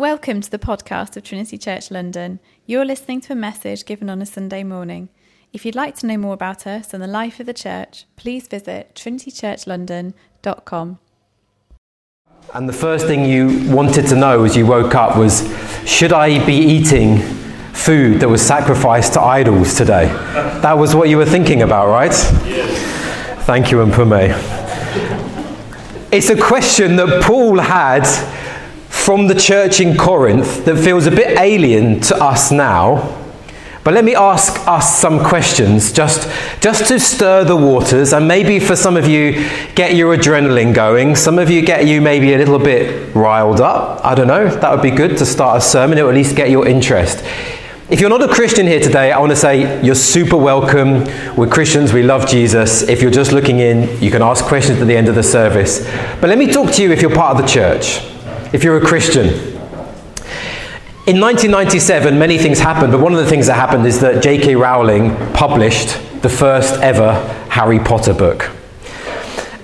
Welcome to the podcast of Trinity Church London. You're listening to a message given on a Sunday morning. If you'd like to know more about us and the life of the church, please visit trinitychurchlondon.com. And the first thing you wanted to know as you woke up was should I be eating food that was sacrificed to idols today? That was what you were thinking about, right? Yes. Thank you, Mpume. It's a question that Paul had from the church in Corinth that feels a bit alien to us now. But let me ask us some questions just, just to stir the waters and maybe for some of you get your adrenaline going. Some of you get you maybe a little bit riled up. I don't know. That would be good to start a sermon. Will at least get your interest. If you're not a Christian here today, I want to say you're super welcome. We're Christians, we love Jesus. If you're just looking in, you can ask questions at the end of the service. But let me talk to you if you're part of the church if you're a Christian. In 1997, many things happened, but one of the things that happened is that J.K. Rowling published the first ever Harry Potter book.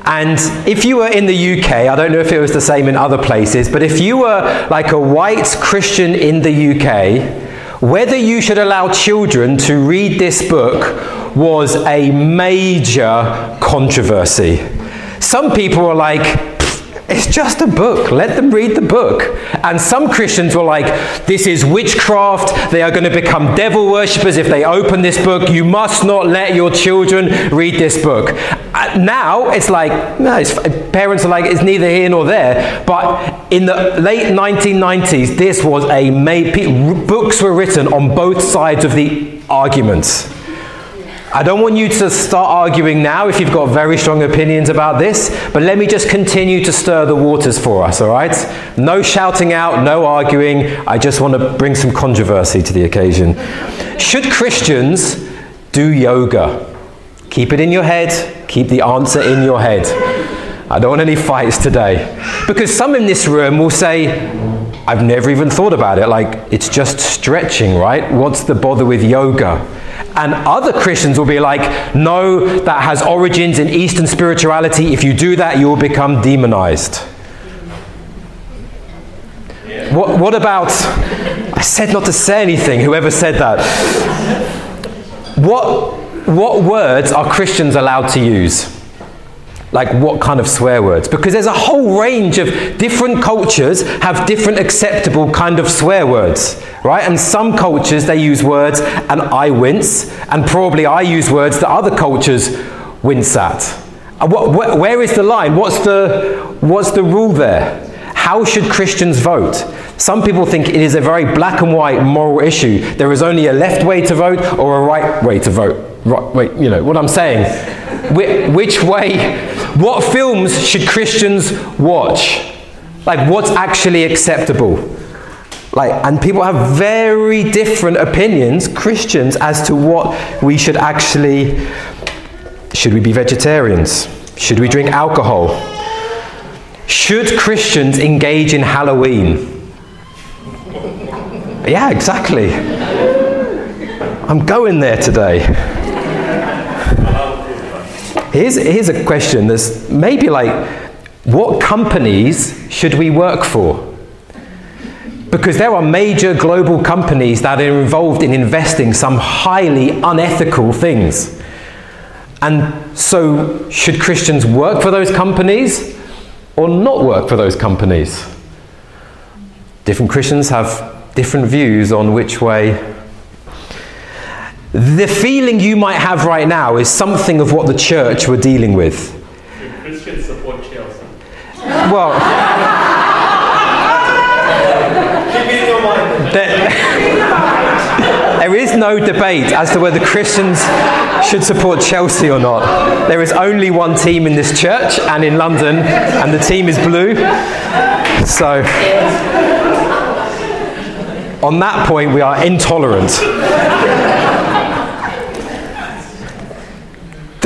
And if you were in the UK, I don't know if it was the same in other places, but if you were like a white Christian in the UK, whether you should allow children to read this book was a major controversy. Some people were like, it's just a book. Let them read the book. And some Christians were like, this is witchcraft. They are going to become devil worshippers if they open this book. You must not let your children read this book. Uh, now it's like, no, it's, parents are like, it's neither here nor there. But in the late 1990s, this was a made, books were written on both sides of the arguments. I don't want you to start arguing now if you've got very strong opinions about this, but let me just continue to stir the waters for us, all right? No shouting out, no arguing. I just want to bring some controversy to the occasion. Should Christians do yoga? Keep it in your head, keep the answer in your head. I don't want any fights today. Because some in this room will say, I've never even thought about it. Like, it's just stretching, right? What's the bother with yoga? And other Christians will be like, no, that has origins in Eastern spirituality. If you do that, you will become demonized. What, what about, I said not to say anything, whoever said that. What, what words are Christians allowed to use? Like what kind of swear words? Because there's a whole range of different cultures have different acceptable kind of swear words right? And some cultures they use words and i wince and probably i use words that other cultures wince at. What, where is the line? What's the what's the rule there? How should christians vote? Some people think it is a very black and white moral issue. There is only a left way to vote or a right way to vote. Right, wait you know what i'm saying. Which way what films should Christians watch? Like, what's actually acceptable? Like, and people have very different opinions, Christians, as to what we should actually. Should we be vegetarians? Should we drink alcohol? Should Christians engage in Halloween? Yeah, exactly. I'm going there today. Here's, here's a question that's maybe like, what companies should we work for? Because there are major global companies that are involved in investing some highly unethical things. And so, should Christians work for those companies or not work for those companies? Different Christians have different views on which way the feeling you might have right now is something of what the church were dealing with. Christians support Chelsea. Well, there, there is no debate as to whether Christians should support Chelsea or not. There is only one team in this church and in London, and the team is blue. So, on that point, we are intolerant.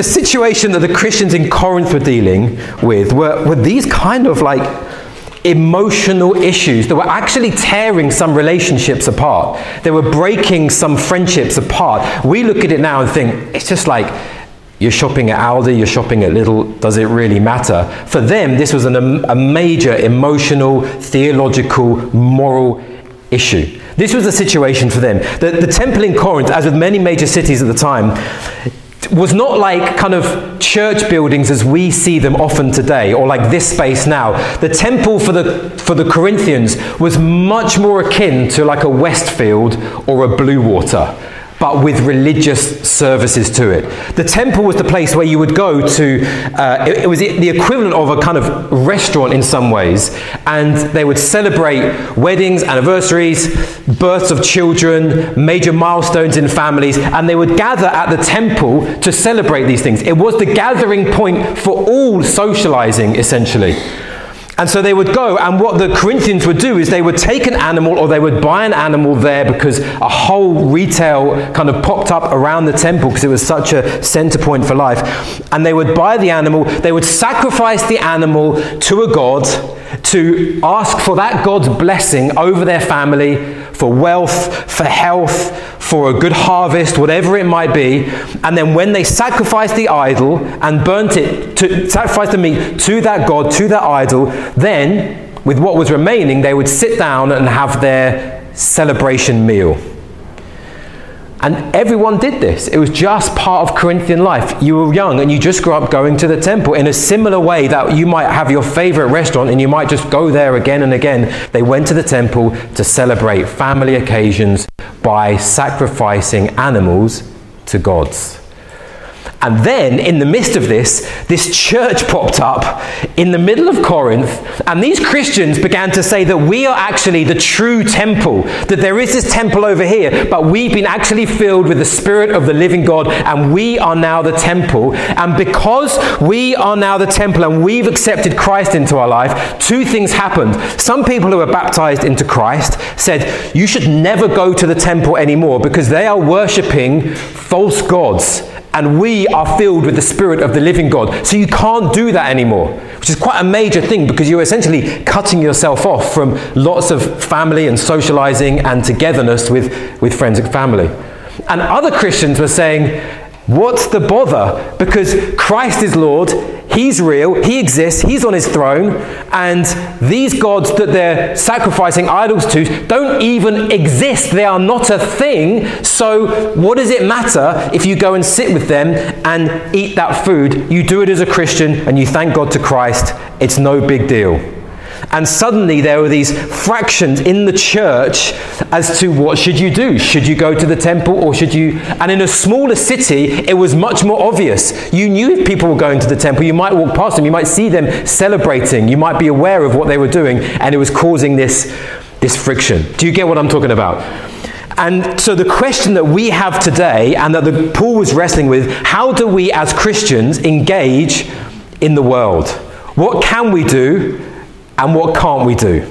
The situation that the Christians in Corinth were dealing with were, were these kind of like emotional issues that were actually tearing some relationships apart. They were breaking some friendships apart. We look at it now and think it's just like You're shopping at Aldi, you're shopping at Lidl, does it really matter? For them, this was an, a major emotional, theological, moral issue. This was the situation for them. The, the temple in Corinth, as with many major cities at the time, was not like kind of church buildings as we see them often today, or like this space now. The temple for the, for the Corinthians was much more akin to like a Westfield or a Bluewater, but with religious services to it. The temple was the place where you would go to, uh, it, it, was the equivalent of a kind of restaurant in some ways, and they would celebrate weddings, anniversaries, births of children, major milestones in families, and they would gather at the temple to celebrate these things. It was the gathering point for all socializing, essentially. And so they would go, and what the Corinthians would do is they would take an animal or they would buy an animal there because a whole retail kind of popped up around the temple because it was such a center point for life. And they would buy the animal, they would sacrifice the animal to a god to ask for that God's blessing over their family, for wealth, for health, for a good harvest, whatever it might be. And then when they sacrificed the idol and burnt it, to sacrifice the meat to that God, to that idol, then with what was remaining, they would sit down and have their celebration meal. And everyone did this. It was just part of Corinthian life. You were young and you just grew up going to the temple in a similar way that you might have your favorite restaurant and you might just go there again and again. They went to the temple to celebrate family occasions by sacrificing animals to gods. And then, in the midst of this, this church popped up in the middle of Corinth, and these Christians began to say that we are actually the true temple, that there is this temple over here, but we've been actually filled with the Spirit of the living God, and we are now the temple. And because we are now the temple and we've accepted Christ into our life, two things happened. Some people who were baptized into Christ said, You should never go to the temple anymore because they are worshipping false gods and we are filled with the Spirit of the living God. So you can't do that anymore, which is quite a major thing because you're essentially cutting yourself off from lots of family and socializing and togetherness with, with friends and family. And other Christians were saying, What's the bother? Because Christ is Lord, He's real, He exists, He's on His throne, and these gods that they're sacrificing idols to don't even exist. They are not a thing. So, what does it matter if you go and sit with them and eat that food? You do it as a Christian and you thank God to Christ. It's no big deal. And suddenly there were these fractions in the church as to what should you do? Should you go to the temple or should you? And in a smaller city, it was much more obvious. You knew if people were going to the temple, you might walk past them, you might see them celebrating, you might be aware of what they were doing, and it was causing this, this friction. Do you get what I'm talking about? And so the question that we have today and that the, Paul was wrestling with, how do we as Christians engage in the world? What can we do and what can't we do?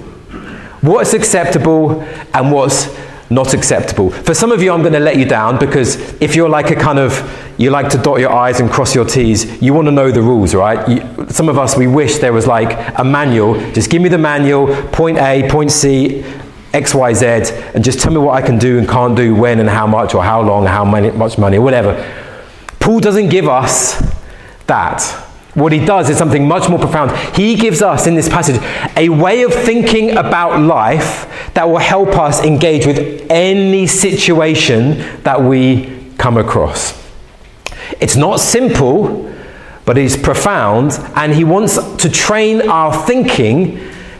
What's acceptable and what's not acceptable. For some of you, I'm going to let you down because if you're like a kind of, you like to dot your I's and cross your T's, you want to know the rules, right? You, some of us, we wish there was like a manual. Just give me the manual, point A, point C, X, Y, Z, and just tell me what I can do and can't do, when and how much, or how long, how many, much money, or whatever. Paul doesn't give us that. What he does is something much more profound. He gives us in this passage a way of thinking about life that will help us engage with any situation that we come across. It's not simple, but it's profound, and he wants to train our thinking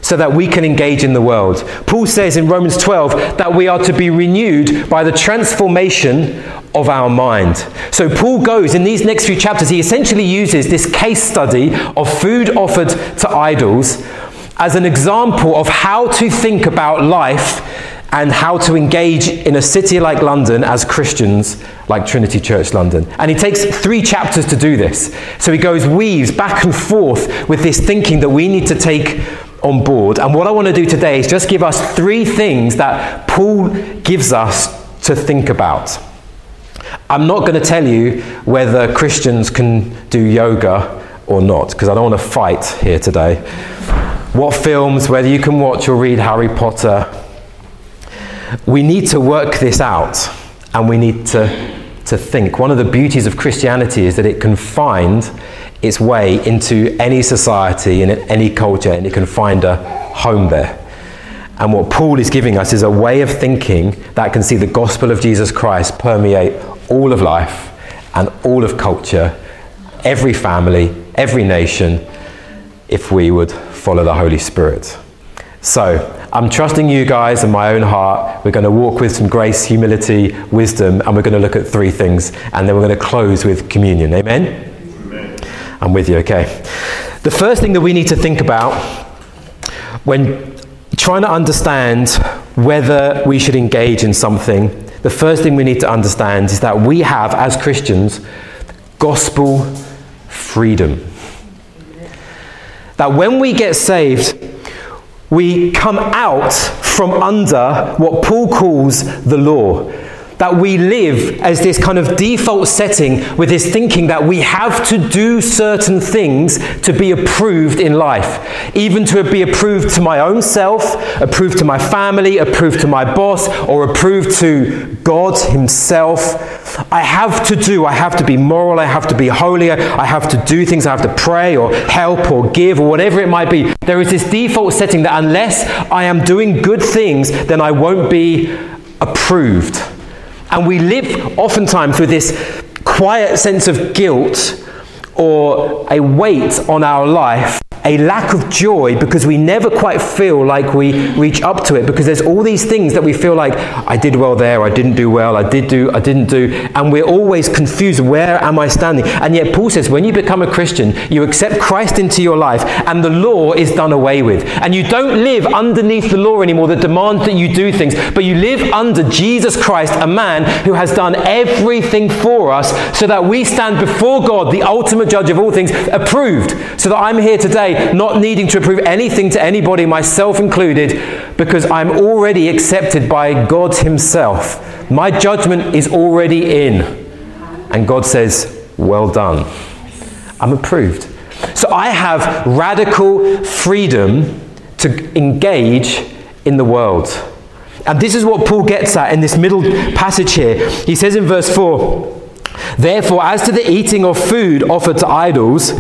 so that we can engage in the world. Paul says in Romans 12 that we are to be renewed by the transformation of our mind. So Paul goes in these next few chapters, he essentially uses this case study of food offered to idols as an example of how to think about life and how to engage in a city like London as Christians, like Trinity Church London. And he takes three chapters to do this. So he goes, weaves back and forth with this thinking that we need to take on board. And what I want to do today is just give us three things that Paul gives us to think about. I'm not going to tell you whether Christians can do yoga or not, because I don't want to fight here today. What films, whether you can watch or read Harry Potter. We need to work this out and we need to to think. One of the beauties of Christianity is that it can find its way into any society and any culture, and it can find a home there. And what Paul is giving us is a way of thinking that can see the gospel of Jesus Christ permeate all of life and all of culture, every family, every nation, if we would follow the Holy Spirit. So, I'm trusting you guys and my own heart. We're going to walk with some grace, humility, wisdom, and we're going to look at three things, and then we're going to close with communion. Amen? I'm with you, okay. The first thing that we need to think about when trying to understand whether we should engage in something, the first thing we need to understand is that we have, as Christians, gospel freedom. That when we get saved, we come out from under what Paul calls the law that we live as this kind of default setting with this thinking that we have to do certain things to be approved in life. Even to be approved to my own self, approved to my family, approved to my boss, or approved to God Himself. I have to do, I have to be moral, I have to be holy, I have to do things, I have to pray or help or give or whatever it might be. There is this default setting that unless I am doing good things, then I won't be approved. And we live oftentimes with this quiet sense of guilt or a weight on our life a lack of joy because we never quite feel like we reach up to it because there's all these things that we feel like I did well there, I didn't do well, I did do, I didn't do, and we're always confused where am I standing? And yet Paul says when you become a Christian, you accept Christ into your life and the law is done away with. And you don't live underneath the law anymore that demands that you do things, but you live under Jesus Christ, a man who has done everything for us so that we stand before God, the ultimate judge of all things, approved. So that I'm here today not needing to prove anything to anybody, myself included, because I'm already accepted by God Himself. My judgment is already in. And God says, Well done. I'm approved. So I have radical freedom to engage in the world. And this is what Paul gets at in this middle passage here. He says in verse 4 Therefore, as to the eating of food offered to idols,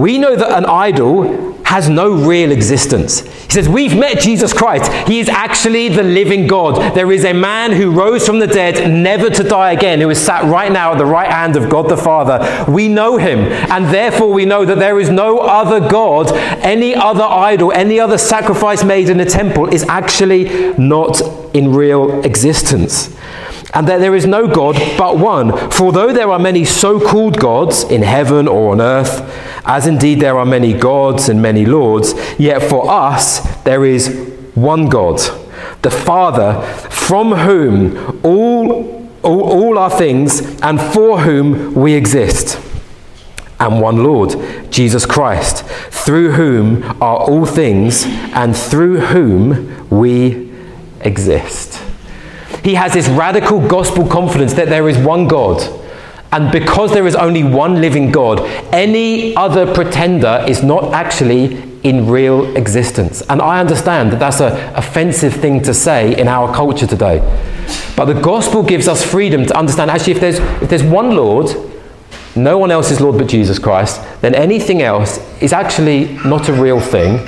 we know that an idol has no real existence. He says, We've met Jesus Christ. He is actually the living God. There is a man who rose from the dead, never to die again, who is sat right now at the right hand of God the Father. We know him, and therefore we know that there is no other God, any other idol, any other sacrifice made in a temple is actually not in real existence and that there is no God but one. For although there are many so called gods in heaven or on earth, as indeed there are many gods and many lords, yet for us there is one God, the Father, from whom all, all, all are things and for whom we exist. And one Lord, Jesus Christ, through whom are all things and through whom we exist. He has this radical gospel confidence that there is one God. And because there is only one living God, any other pretender is not actually in real existence. And I understand that that's an offensive thing to say in our culture today. But the gospel gives us freedom to understand actually, if there's, if there's one Lord, no one else is Lord but Jesus Christ, then anything else is actually not a real thing.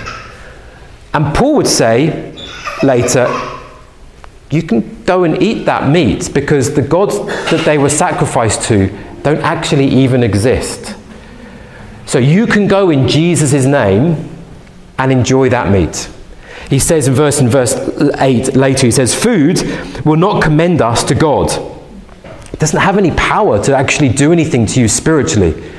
And Paul would say later, you can go and eat that meat because the gods that they were sacrificed to don't actually even exist. So you can go in Jesus' name and enjoy that meat. He says in verse in verse 8 later, he says, Food will not commend us to God. It doesn't have any power to actually do anything to you spiritually.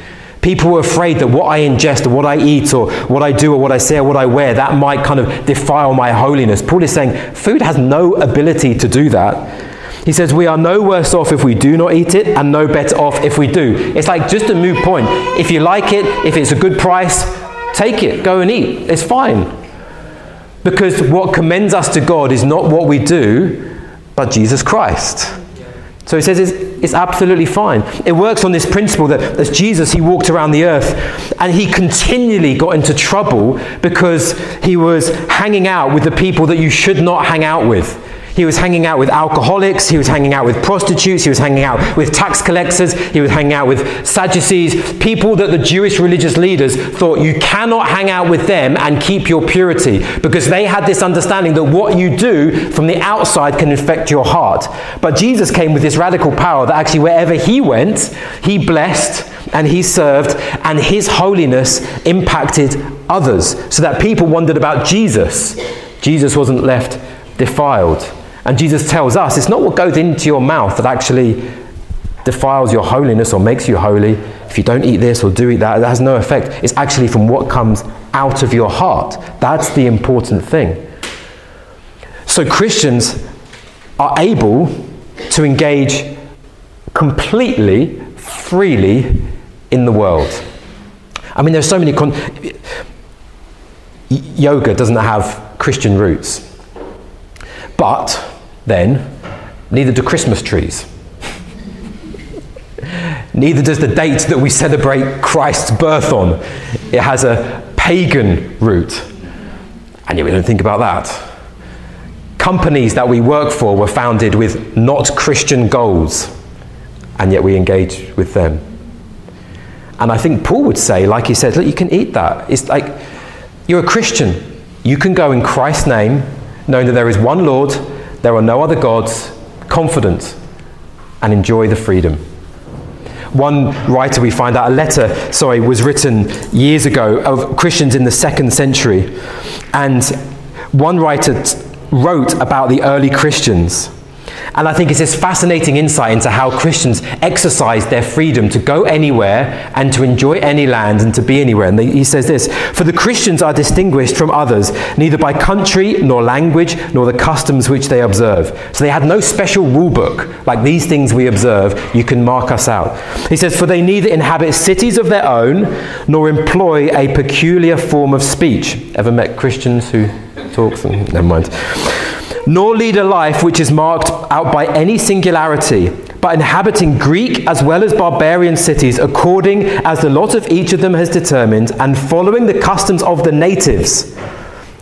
People were afraid that what I ingest or what I eat or what I do or what I say or what I wear, that might kind of defile my holiness. Paul is saying food has no ability to do that. He says, We are no worse off if we do not eat it, and no better off if we do. It's like just a moot point. If you like it, if it's a good price, take it, go and eat. It's fine. Because what commends us to God is not what we do, but Jesus Christ. So he says it's, it's, absolutely fine. It works on this principle that as Jesus, he walked around the earth and he continually got into trouble because he was hanging out with the people that you should not hang out with. He was hanging out with alcoholics, he was hanging out with prostitutes, he was hanging out with tax collectors, he was hanging out with Sadducees, people that the Jewish religious leaders thought you cannot hang out with them and keep your purity because they had this understanding that what you do from the outside can infect your heart. But Jesus came with this radical power that actually wherever he went, he blessed and he served, and his holiness impacted others so that people wondered about Jesus. Jesus wasn't left defiled. And Jesus tells us it's not what goes into your mouth that actually defiles your holiness or makes you holy. If you don't eat this or do eat that, that has no effect. It's actually from what comes out of your heart. That's the important thing. So Christians are able to engage completely, freely in the world. I mean, there's so many. Con- yoga doesn't have Christian roots. But then, neither do Christmas trees. neither does the date that we celebrate Christ's birth on. It has a pagan root. And yet we don't think about that. Companies that we work for were founded with not Christian goals, and yet we engage with them. And I think Paul would say, like he said, look, you can eat that. It's like you're a Christian. You can go in Christ's name, knowing that there is one Lord, there are no other gods, confident, and enjoy the freedom. One writer, we find out a letter, sorry, was written years ago of Christians in the second century. And one writer t- wrote about the early Christians. And I think it's this fascinating insight into how Christians exercise their freedom to go anywhere and to enjoy any land and to be anywhere. And he says this For the Christians are distinguished from others, neither by country, nor language, nor the customs which they observe. So they had no special rule book, like these things we observe, you can mark us out. He says, For they neither inhabit cities of their own, nor employ a peculiar form of speech. Ever met Christians who talk? Never mind nor lead a life which is marked out by any singularity, but inhabiting Greek as well as barbarian cities according as the lot of each of them has determined, and following the customs of the natives.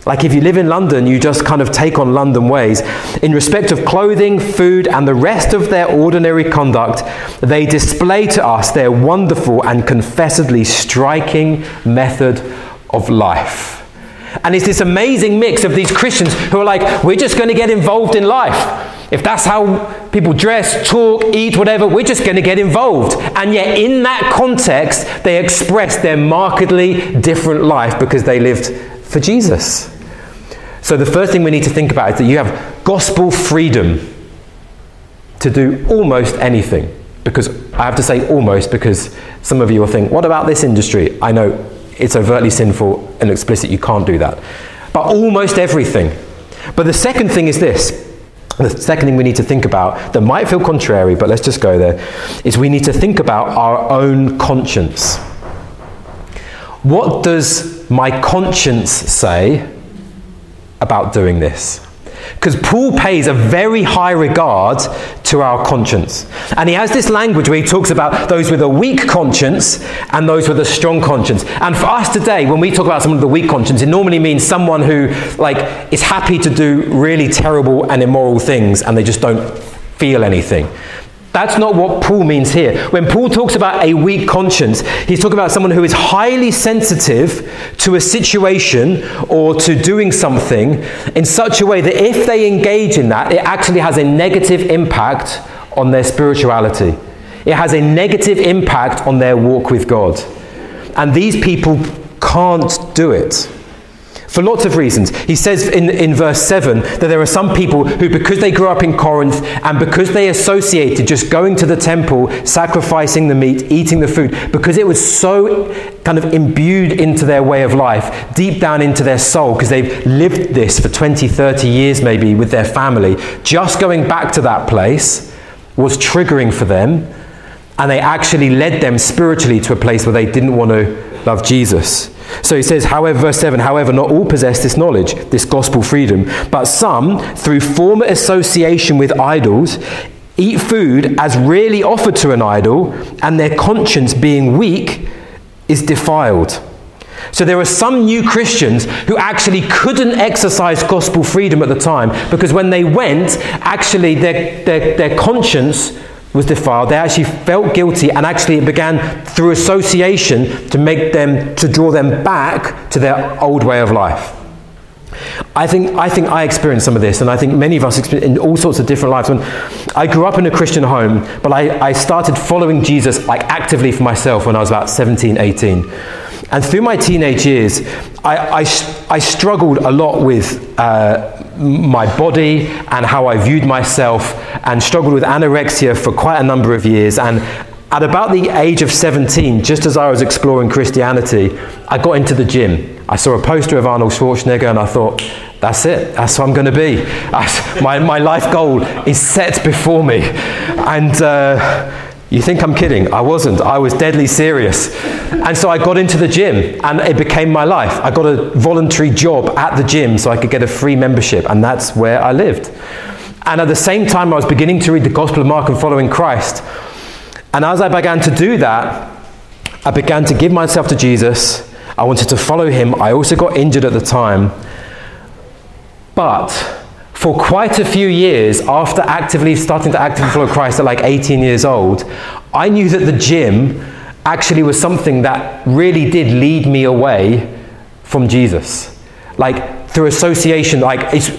Like if you live in London, you just kind of take on London ways. In respect of clothing, food, and the rest of their ordinary conduct, they display to us their wonderful and confessedly striking method of life. And it's this amazing mix of these Christians who are like, we're just going to get involved in life. If that's how people dress, talk, eat, whatever, we're just going to get involved. And yet, in that context, they express their markedly different life because they lived for Jesus. So, the first thing we need to think about is that you have gospel freedom to do almost anything. Because I have to say almost because some of you will think, what about this industry? I know it's overtly sinful and explicit. You can't do that. But almost everything. But the second thing is this. The second thing we need to think about that might feel contrary, but let's just go there, is we need to think about our own conscience. What does my conscience say about doing this? Because Paul pays a very high regard to our conscience. And he has this language where he talks about those with a weak conscience and those with a strong conscience. And for us today, when we talk about someone with a weak conscience, it normally means someone who like is happy to do really terrible and immoral things and they just don't feel anything. That's not what Paul means here. When Paul talks about a weak conscience, he's talking about someone who is highly sensitive to a situation or to doing something in such a way that if they engage in that, it actually has a negative impact on their spirituality. It has a negative impact on their walk with God. And these people can't do it for lots of reasons. He says in, in verse 7 that there are some people who, because they grew up in Corinth and because they associated just going to the temple, sacrificing the meat, eating the food, because it was so kind of imbued into their way of life, deep down into their soul, because they've lived this for 20, 30 years maybe with their family, just going back to that place was triggering for them. And they actually led them spiritually to a place where they didn't want to love Jesus. So he says, however, verse 7, however, not all possess this knowledge, this gospel freedom, but some, through former association with idols, eat food as really offered to an idol, and their conscience being weak is defiled. So there are some new Christians who actually couldn't exercise gospel freedom at the time because when they went, actually their, their, their conscience was defiled. They actually felt guilty, and actually it began through association to make them, to draw them back to their old way of life. I think, I think I experienced some of this, and I think many of us in all sorts of different lives. When I grew up in a Christian home, but I, I started following Jesus like actively for myself when I was about 17, 18. And through my teenage years, I, I, I struggled a lot with uh, my body and how I viewed myself, and struggled with anorexia for quite a number of years. And at about the age of 17, just as I was exploring Christianity, I got into the gym. I saw a poster of Arnold Schwarzenegger and I thought, that's it, that's what I'm going to be. my, my life goal is set before me. And uh, you think I'm kidding? I wasn't. I was deadly serious. And so I got into the gym and it became my life. I got a voluntary job at the gym so I could get a free membership, and that's where I lived. And at the same time, I was beginning to read the Gospel of Mark and following Christ. And as I began to do that, I began to give myself to Jesus. I wanted to follow him. I also got injured at the time. But for quite a few years after actively starting to actively follow Christ at like 18 years old, I knew that the gym actually was something that really did lead me away from Jesus. Like through association, like it's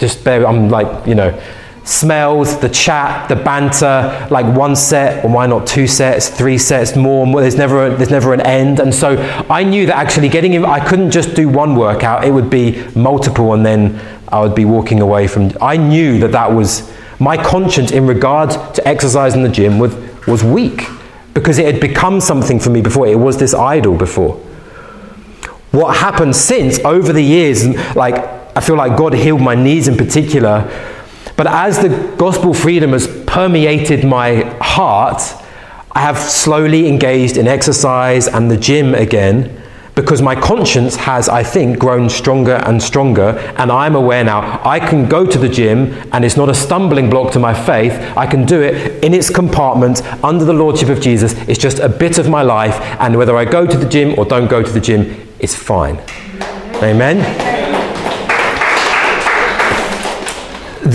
just bear, I'm like, you know, smells, the chat, the banter, like one set, or why not two sets, three sets, more, more. There's never a, there's never an end. And so I knew that actually getting in, I couldn't just do one workout. It would be multiple, and then I would be walking away from. I knew that that was my conscience in regard to exercise in the gym was, was weak because it had become something for me before. It was this idol before. What happened since over the years, like I feel like God healed my knees in particular, but as the gospel freedom has permeated my heart, I have slowly engaged in exercise and the gym again because my conscience has, I think, grown stronger and stronger, and I'm aware now I can go to the gym and it's not a stumbling block to my faith. I can do it in its compartment under the Lordship of Jesus. It's just a bit of my life, and whether I go to the gym or don't go to the gym, it's fine. Amen.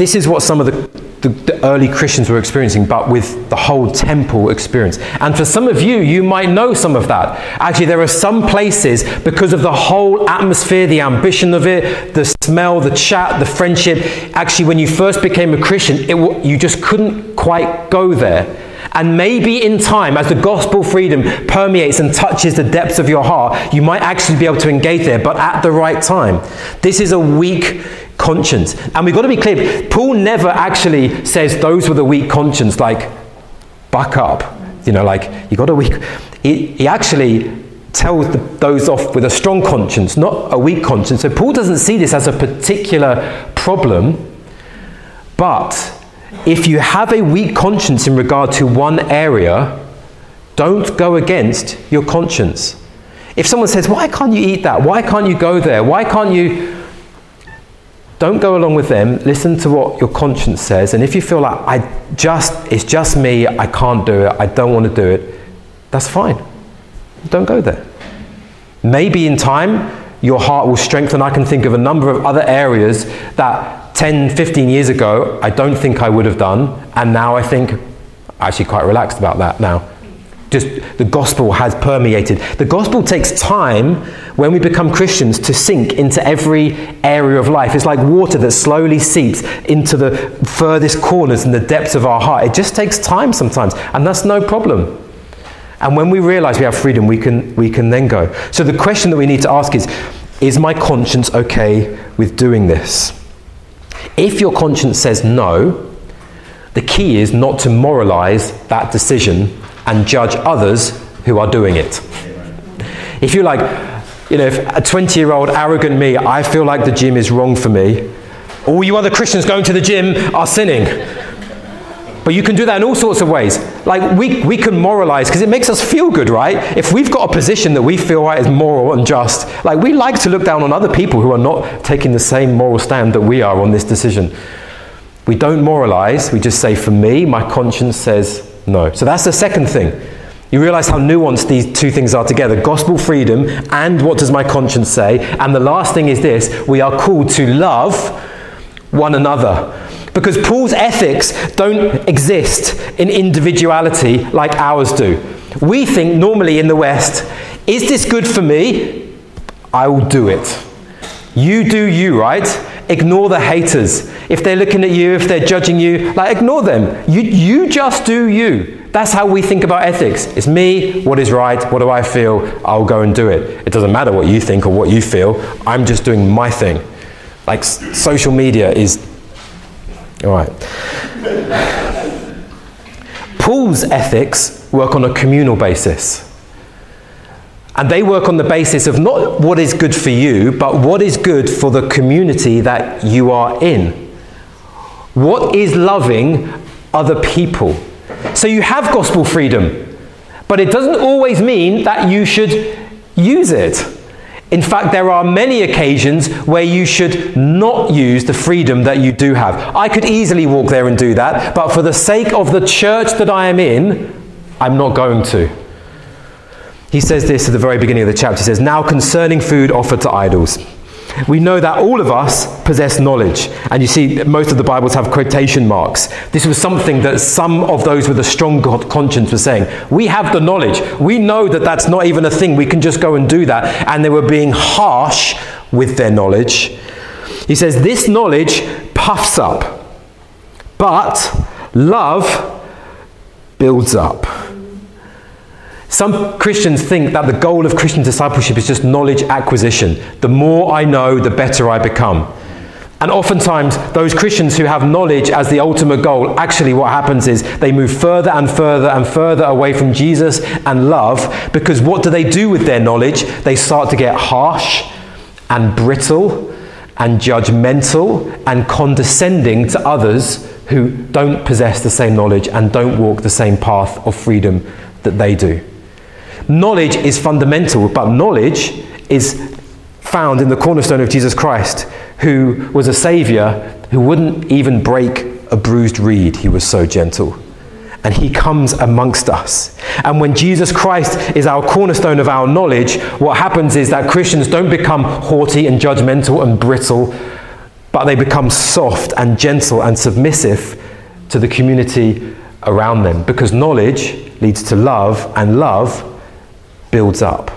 This is what some of the the, the, early Christians were experiencing, but with the whole temple experience. And for some of you, you might know some of that. Actually, there are some places, because of the whole atmosphere, the ambition of it, the smell, the chat, the friendship, actually, when you first became a Christian, it, you just couldn't quite go there. And maybe in time, as the gospel freedom permeates and touches the depths of your heart, you might actually be able to engage there, but at the right time. This is a weak conscience. And we've got to be clear Paul never actually says those with a weak conscience, like, buck up. You know, like, you got a weak. He, he actually tells the, those off with a strong conscience, not a weak conscience. So Paul doesn't see this as a particular problem, but if you have a weak conscience in regard to one area, don't go against your conscience. If someone says, Why can't you eat that? Why can't you go there? Why can't you? Don't go along with them. Listen to what your conscience says. And if you feel like I just, it's just me, I can't do it, I don't want to do it, that's fine. Don't go there. Maybe in time, your heart will strengthen. I can think of a number of other areas that 10, 15 years ago, I don't think I would have done. And now I think, actually quite relaxed about that now just the gospel has permeated. The gospel takes time when we become Christians to sink into every area of life. It's like water that slowly seeps into the furthest corners and the depths of our heart. It just takes time sometimes, and that's no problem. And when we realize we have freedom, we can, we can then go. So the question that we need to ask is Is my conscience okay with doing this? If your conscience says no, the key is not to moralize that decision and judge others who are doing it. If you're like, you know, if a 20 year old arrogant me, I feel like the gym is wrong for me, all you other Christians going to the gym are sinning. But you can do that in all sorts of ways. Like we, we can moralize because it makes us feel good, right? If we've got a position that we feel right is moral and just, like we like to look down on other people who are not taking the same moral stand that we are on this decision. We don't moralize, we just say, for me, my conscience says no. So that's the second thing. You realize how nuanced these two things are together gospel freedom and what does my conscience say? And the last thing is this we are called to love one another. Because Paul's ethics don't exist in individuality like ours do. We think normally in the West, is this good for me? I will do it. You do you, right? Ignore the haters. If they're looking at you, if they're judging you, like ignore them. You, you just do you. That's how we think about ethics. It's me, what is right, what do I feel, I'll go and do it. It doesn't matter what you think or what you feel, I'm just doing my thing. Like s- social media is. All right. Paul's ethics work on a communal basis. And they work on the basis of not what is good for you, but what is good for the community that you are in. What is loving other people? So you have gospel freedom, but it doesn't always mean that you should use it. In fact, there are many occasions where you should not use the freedom that you do have. I could easily walk there and do that, but for the sake of the church that I am in, I'm not going to. He says this at the very beginning of the chapter. He says, Now concerning food offered to idols. We know that all of us possess knowledge. And you see, most of the Bibles have quotation marks. This was something that some of those with a strong conscience were saying. We have the knowledge. We know that that's not even a thing. We can just go and do that. And they were being harsh with their knowledge. He says, This knowledge puffs up, but love builds up. Some Christians think that the goal of Christian discipleship is just knowledge acquisition. The more I know, the better I become. And oftentimes, those Christians who have knowledge as the ultimate goal, actually, what happens is they move further and further and further away from Jesus and love because what do they do with their knowledge? They start to get harsh and brittle and judgmental and condescending to others who don't possess the same knowledge and don't walk the same path of freedom that they do. Knowledge is fundamental, but knowledge is found in the cornerstone of Jesus Christ, who was a savior who wouldn't even break a bruised reed. He was so gentle. And he comes amongst us. And when Jesus Christ is our cornerstone of our knowledge, what happens is that Christians don't become haughty and judgmental and brittle, but they become soft and gentle and submissive to the community around them because knowledge leads to love, and love builds up.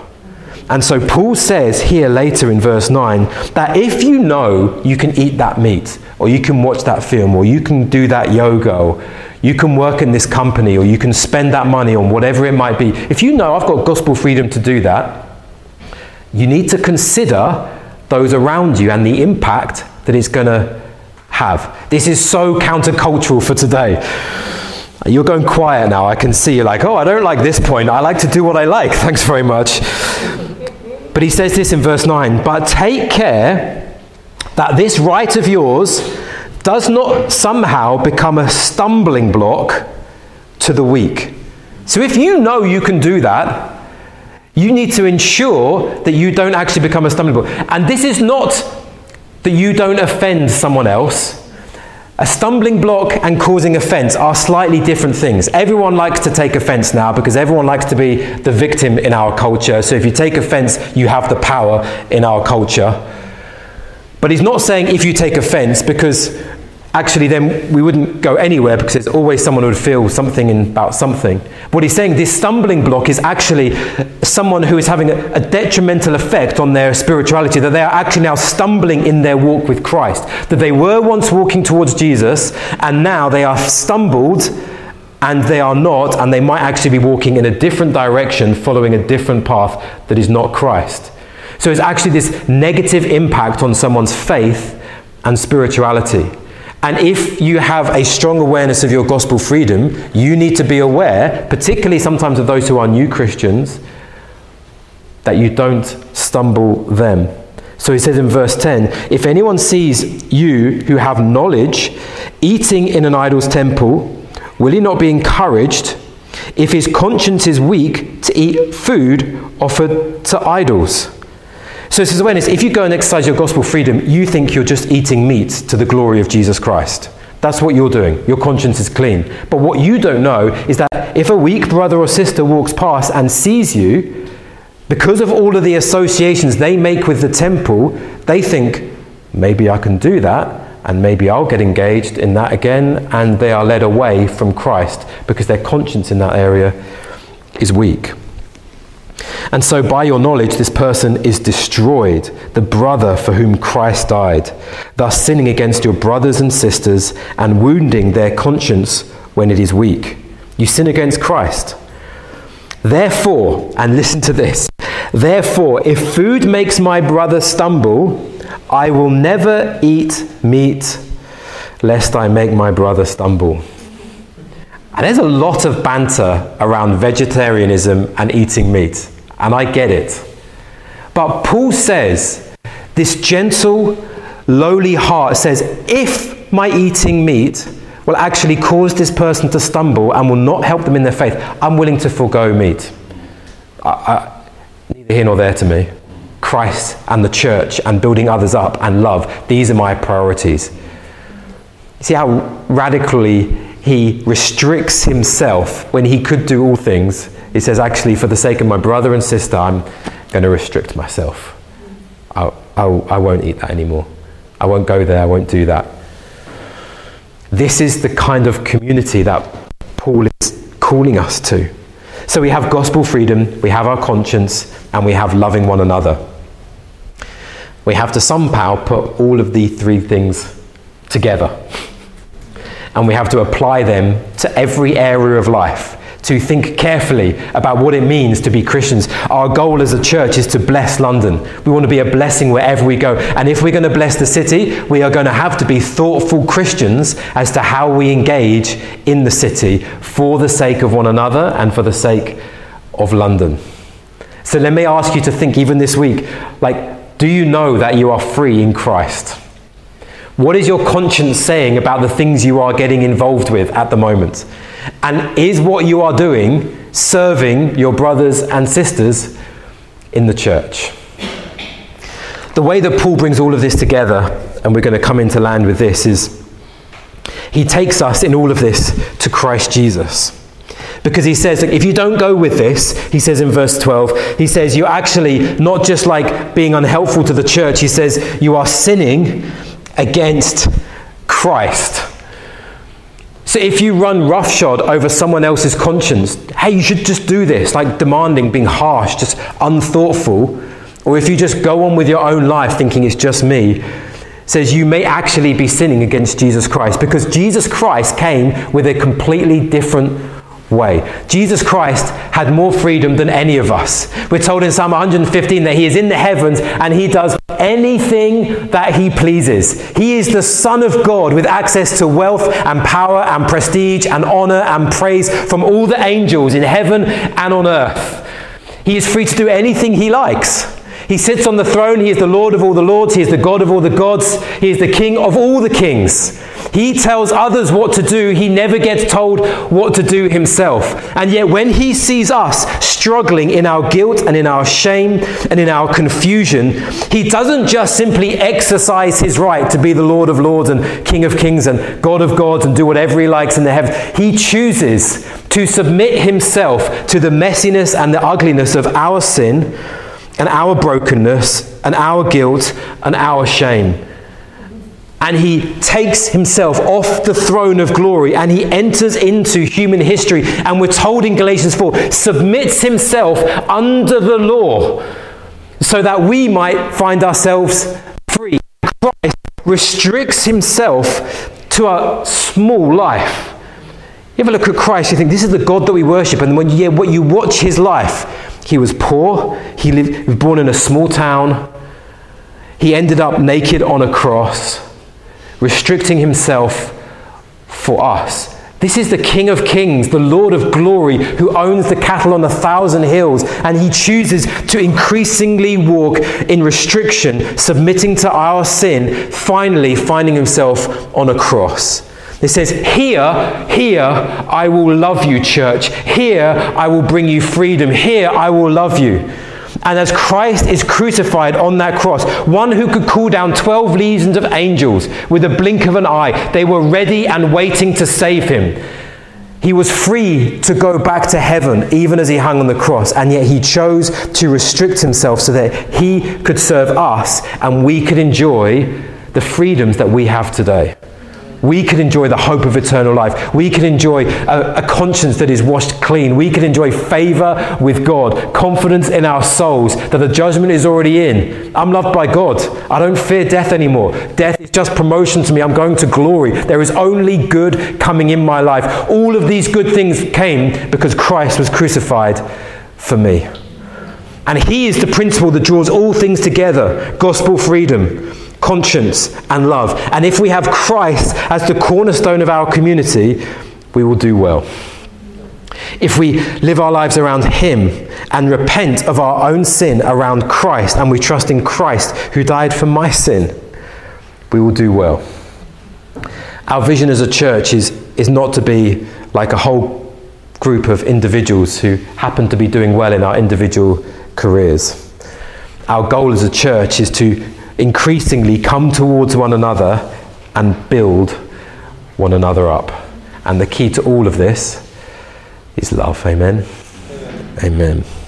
And so Paul says here later in verse 9 that if you know you can eat that meat, or you can watch that film, or you can do that yoga, or you can work in this company, or you can spend that money on whatever it might be, if you know I've got gospel freedom to do that, you need to consider those around you and the impact that it's going to have. This is so countercultural for today. You're going quiet now. I can see you're like, oh, I don't like this point. I like to do what I like. Thanks very much. But he says this in verse 9 But take care that this right of yours does not somehow become a stumbling block to the weak. So if you know you can do that, you need to ensure that you don't actually become a stumbling block. And this is not that you don't offend someone else. A stumbling block and causing offense are slightly different things. Everyone likes to take offense now because everyone likes to be the victim in our culture. So if you take offense, you have the power in our culture. But he's not saying if you take offense because actually then we wouldn't go anywhere because there's always someone who would feel something in, about something. What he's saying, this stumbling block is actually someone who is having a, a, detrimental effect on their spirituality, that they are actually now stumbling in their walk with Christ. That they were once walking towards Jesus and now they are stumbled and they are not, and they might actually be walking in a different direction, following a different path that is not Christ. So it's actually this negative impact on someone's faith and spirituality. And if you have a strong awareness of your gospel freedom, you need to be aware, particularly sometimes of those who are new Christians, that you don't stumble them. So he says in verse 10 If anyone sees you who have knowledge eating in an idol's temple, will he not be encouraged if his conscience is weak to eat food offered to idols? So is awareness. If you go and exercise your gospel freedom, you think you're just eating meat to the glory of Jesus Christ. That's what you're doing. Your conscience is clean. But what you don't know is that if a weak brother or sister walks past and sees you, because of all of the associations they make with the temple, they think, maybe I can do that, and maybe I'll get engaged in that again, and they are led away from Christ because their conscience in that area is weak. And so, by your knowledge, this person is destroyed, the brother for whom Christ died, thus sinning against your brothers and sisters and wounding their conscience when it is weak. You sin against Christ. Therefore, and listen to this, therefore, if food makes my brother stumble, I will never eat meat lest I make my brother stumble. And there's a lot of banter around vegetarianism and eating meat, and I get it. But Paul says, this gentle, lowly heart says, if my eating meat will actually cause this person to stumble and will not help them in their faith, I'm willing to forego meat. I, I, neither here nor there to me. Christ and the church and building others up and love, these are my priorities. See how radically he restricts himself when he could do all things. He says, actually, for the sake of my brother and sister, I'm going to restrict myself. I, I, I won't eat that anymore. I won't go there. I won't do that. This is the kind of community that Paul is calling us to. So we have gospel freedom, we have our conscience, and we have loving one another. We have to somehow put all of the three things together. And we have to apply them to every area of life to think carefully about what it means to be Christians. Our goal as a church is to bless London. We want to be a blessing wherever we go. And if we're going to bless the city, we are going to have to be thoughtful Christians as to how we engage in the city for the sake of one another and for the sake of London. So let me ask you to think even this week like, do you know that you are free in Christ? What is your conscience saying about the things you are getting involved with at the moment? And is what you are doing serving your brothers and sisters in the church? The way that Paul brings all of this together, and we're going to come into land with this, is he takes us in all of this to Christ Jesus. Because he says, if you don't go with this, he says in verse 12, he says, you're actually not just like being unhelpful to the church, he says, you are sinning against Christ. So if you run roughshod over someone else's conscience, hey, you should just do this, like demanding, being harsh, just unthoughtful, or if you just go on with your own life thinking it's just me, says you may actually be sinning against Jesus Christ because Jesus Christ came with a completely different way. Jesus Christ had more freedom than any of us. We're told in Psalm 115 that he is in the heavens and he does anything that he pleases. He is the Son of God with access to wealth and power and prestige and honor and praise from all the angels in heaven and on earth. He is free to do anything he likes. He sits on the throne. He is the Lord of all the lords. He is the God of all the gods. He is the King of all the kings. He tells others what to do. He never gets told what to do himself. And yet, when he sees us struggling in our guilt and in our shame and in our confusion, he doesn't just simply exercise his right to be the Lord of lords and King of kings and God of gods and do whatever he likes in the heavens. He chooses to submit himself to the messiness and the ugliness of our sin and our brokenness and our guilt and our shame. And he takes himself off the throne of glory and he enters into human history. And we're told in Galatians 4 submits himself under the law so that we might find ourselves free. Christ restricts himself to a small life. You ever look at Christ, you think this is the God that we worship, and when you, yeah, what you watch his life, he was poor. He, lived, was born in a small town. He ended up naked on a cross, restricting himself for us. This is the King of Kings, the Lord of glory, who owns the cattle on a thousand hills, and he chooses to increasingly walk in restriction, submitting to our sin, finally finding himself on a cross. It says, Here, here I will love you, church. Here I will bring you freedom. Here I will love you. And as Christ is crucified on that cross, one who could call down 12 legions of angels with a blink of an eye, they were ready and waiting to save him. He was free to go back to heaven even as he hung on the cross, and yet he chose to restrict himself so that he could serve us and we could enjoy the freedoms that we have today. We can enjoy the hope of eternal life. We can enjoy a, a, conscience that is washed clean. We can enjoy favor with God, confidence in our souls that the judgment is already in. I'm loved by God. I don't fear death anymore. Death is just promotion to me. I'm going to glory. There is only good coming in my life. All of these good things came because Christ was crucified for me. And He is the principle that draws all things together gospel freedom conscience, and love. And if we have Christ as the cornerstone of our community, we will do well. If we live our lives around Him and repent of our own sin around Christ, and we trust in Christ who died for my sin, we will do well. Our vision as a church is, is not to be like a whole group of individuals who happen to be doing well in our individual careers. Our goal as a church is to increasingly come towards one another and build one another up. And the key to all of this is love. Amen. Amen. Amen.